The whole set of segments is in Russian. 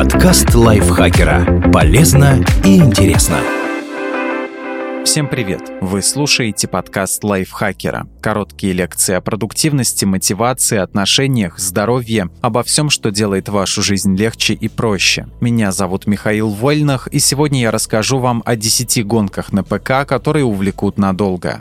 Подкаст лайфхакера. Полезно и интересно. Всем привет! Вы слушаете подкаст лайфхакера. Короткие лекции о продуктивности, мотивации, отношениях, здоровье, обо всем, что делает вашу жизнь легче и проще. Меня зовут Михаил Вольнах, и сегодня я расскажу вам о 10 гонках на ПК, которые увлекут надолго.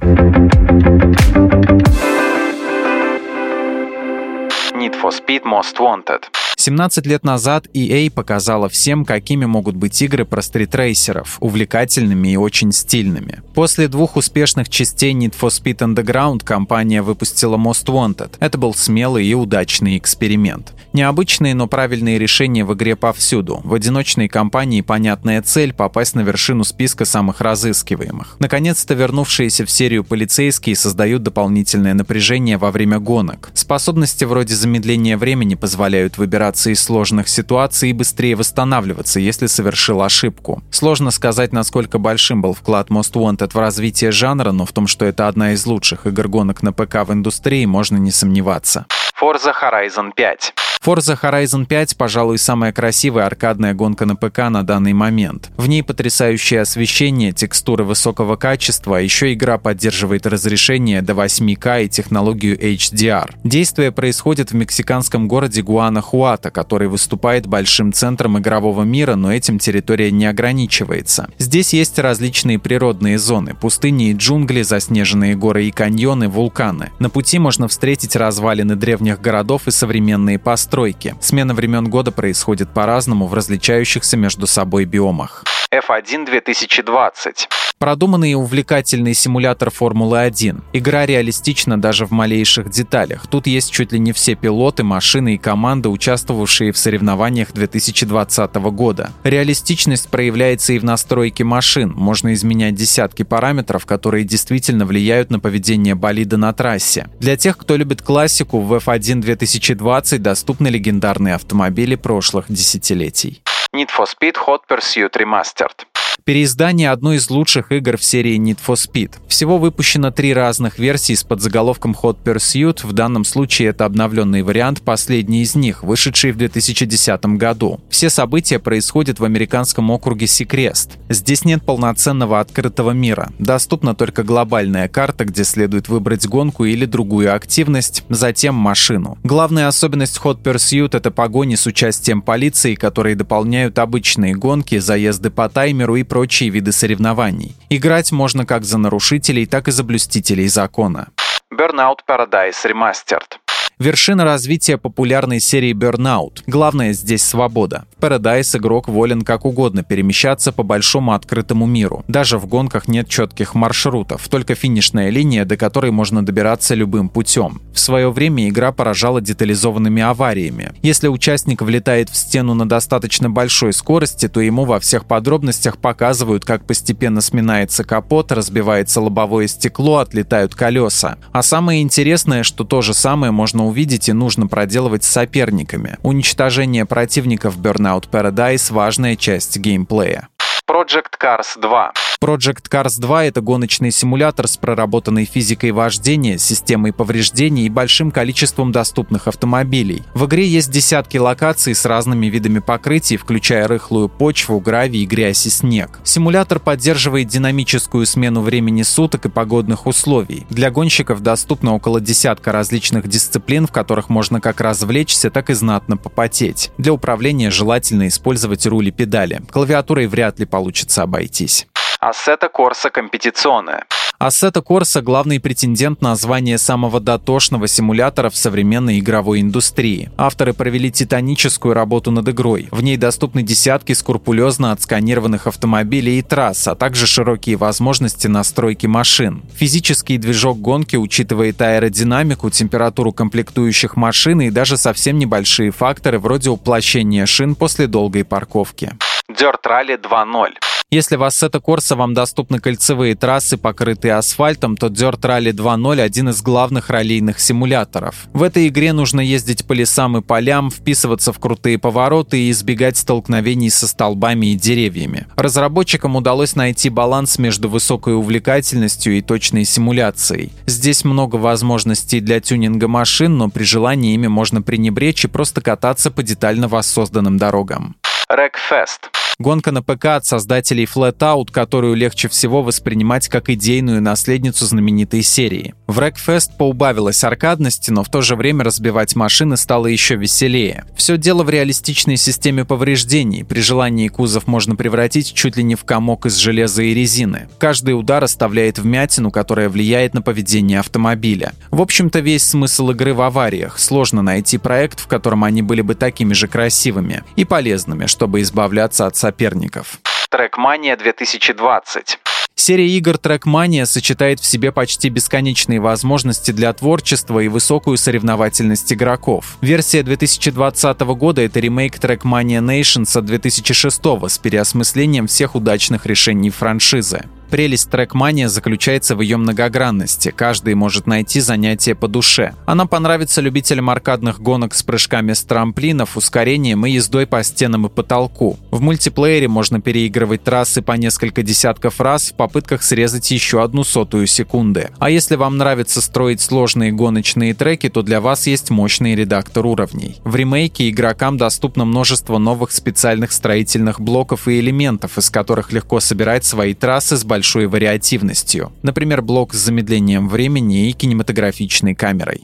Need for Speed Most Wanted. 17 лет назад EA показала всем, какими могут быть игры про стритрейсеров, увлекательными и очень стильными. После двух успешных частей Need for Speed Underground компания выпустила Most Wanted. Это был смелый и удачный эксперимент. Необычные, но правильные решения в игре повсюду. В одиночной кампании понятная цель – попасть на вершину списка самых разыскиваемых. Наконец-то вернувшиеся в серию полицейские создают дополнительное напряжение во время гонок. Способности вроде замедления времени позволяют выбираться из сложных ситуаций и быстрее восстанавливаться, если совершил ошибку. Сложно сказать, насколько большим был вклад Most Wanted в развитие жанра, но в том, что это одна из лучших игр гонок на ПК в индустрии, можно не сомневаться. Forza Horizon 5 Forza Horizon 5, пожалуй, самая красивая аркадная гонка на ПК на данный момент. В ней потрясающее освещение, текстуры высокого качества, а еще игра поддерживает разрешение до 8К и технологию HDR. Действие происходит в мексиканском городе Гуанахуато, который выступает большим центром игрового мира, но этим территория не ограничивается. Здесь есть различные природные зоны, пустыни и джунгли, заснеженные горы и каньоны, вулканы. На пути можно встретить развалины древних городов и современные постройки постройки. Смена времен года происходит по-разному в различающихся между собой биомах. F1 2020 Продуманный и увлекательный симулятор Формулы-1. Игра реалистична даже в малейших деталях. Тут есть чуть ли не все пилоты, машины и команды, участвовавшие в соревнованиях 2020 года. Реалистичность проявляется и в настройке машин. Можно изменять десятки параметров, которые действительно влияют на поведение болида на трассе. Для тех, кто любит классику, в F1 2020 доступны легендарные автомобили прошлых десятилетий. Need for Speed Hot Pursuit Remastered переиздание одной из лучших игр в серии Need for Speed. Всего выпущено три разных версии с подзаголовком Hot Pursuit, в данном случае это обновленный вариант, последний из них, вышедший в 2010 году. Все события происходят в американском округе Секрест. Здесь нет полноценного открытого мира. Доступна только глобальная карта, где следует выбрать гонку или другую активность, затем машину. Главная особенность Hot Pursuit — это погони с участием полиции, которые дополняют обычные гонки, заезды по таймеру и прочие виды соревнований. Играть можно как за нарушителей, так и за блюстителей закона. Burnout Paradise Remastered Вершина развития популярной серии Burnout. Главное здесь свобода. В Paradise игрок волен как угодно перемещаться по большому открытому миру. Даже в гонках нет четких маршрутов, только финишная линия, до которой можно добираться любым путем. В свое время игра поражала детализованными авариями. Если участник влетает в стену на достаточно большой скорости, то ему во всех подробностях показывают, как постепенно сминается капот, разбивается лобовое стекло, отлетают колеса. А самое интересное, что то же самое можно увидеть и нужно проделывать с соперниками. Уничтожение противников Burnout Paradise – важная часть геймплея. Project Cars 2 Project Cars 2 — это гоночный симулятор с проработанной физикой вождения, системой повреждений и большим количеством доступных автомобилей. В игре есть десятки локаций с разными видами покрытий, включая рыхлую почву, гравий, грязь и снег. Симулятор поддерживает динамическую смену времени суток и погодных условий. Для гонщиков доступно около десятка различных дисциплин, в которых можно как развлечься, так и знатно попотеть. Для управления желательно использовать руль и педали. Клавиатурой вряд ли получится обойтись. Assetto Corsa Competizione. Assetto Corsa – главный претендент на звание самого дотошного симулятора в современной игровой индустрии. Авторы провели титаническую работу над игрой. В ней доступны десятки скрупулезно отсканированных автомобилей и трасс, а также широкие возможности настройки машин. Физический движок гонки учитывает аэродинамику, температуру комплектующих машин и даже совсем небольшие факторы вроде уплощения шин после долгой парковки. Dirt Rally 2.0 если в Assetto Corsa вам доступны кольцевые трассы, покрытые асфальтом, то Dirt Rally 2.0 один из главных раллийных симуляторов. В этой игре нужно ездить по лесам и полям, вписываться в крутые повороты и избегать столкновений со столбами и деревьями. Разработчикам удалось найти баланс между высокой увлекательностью и точной симуляцией. Здесь много возможностей для тюнинга машин, но при желании ими можно пренебречь и просто кататься по детально воссозданным дорогам. Wreckfest. Гонка на ПК от создателей Flatout, которую легче всего воспринимать как идейную наследницу знаменитой серии. В Wreckfest поубавилась аркадности, но в то же время разбивать машины стало еще веселее. Все дело в реалистичной системе повреждений. При желании кузов можно превратить чуть ли не в комок из железа и резины. Каждый удар оставляет вмятину, которая влияет на поведение автомобиля. В общем-то, весь смысл игры в авариях. Сложно найти проект, в котором они были бы такими же красивыми и полезными, чтобы избавляться от соперников. Трекмания 2020 Серия игр Trackmania сочетает в себе почти бесконечные возможности для творчества и высокую соревновательность игроков. Версия 2020 года — это ремейк Trackmania Nations от 2006 с переосмыслением всех удачных решений франшизы. Прелесть трекмания заключается в ее многогранности. Каждый может найти занятие по душе. Она понравится любителям аркадных гонок с прыжками с трамплинов, ускорением и ездой по стенам и потолку. В мультиплеере можно переигрывать трассы по несколько десятков раз в попытках срезать еще одну сотую секунды. А если вам нравится строить сложные гоночные треки, то для вас есть мощный редактор уровней. В ремейке игрокам доступно множество новых специальных строительных блоков и элементов, из которых легко собирать свои трассы с большим большой вариативностью. Например, блок с замедлением времени и кинематографичной камерой.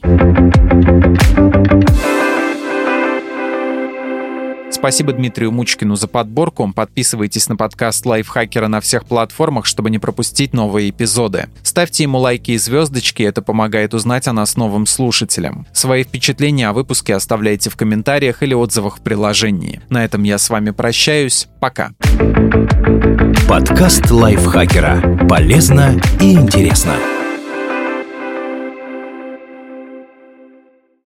Спасибо Дмитрию Мучкину за подборку. Подписывайтесь на подкаст Лайфхакера на всех платформах, чтобы не пропустить новые эпизоды. Ставьте ему лайки и звездочки, это помогает узнать о нас новым слушателям. Свои впечатления о выпуске оставляйте в комментариях или отзывах в приложении. На этом я с вами прощаюсь. Пока. Подкаст Лайфхакера. Полезно и интересно.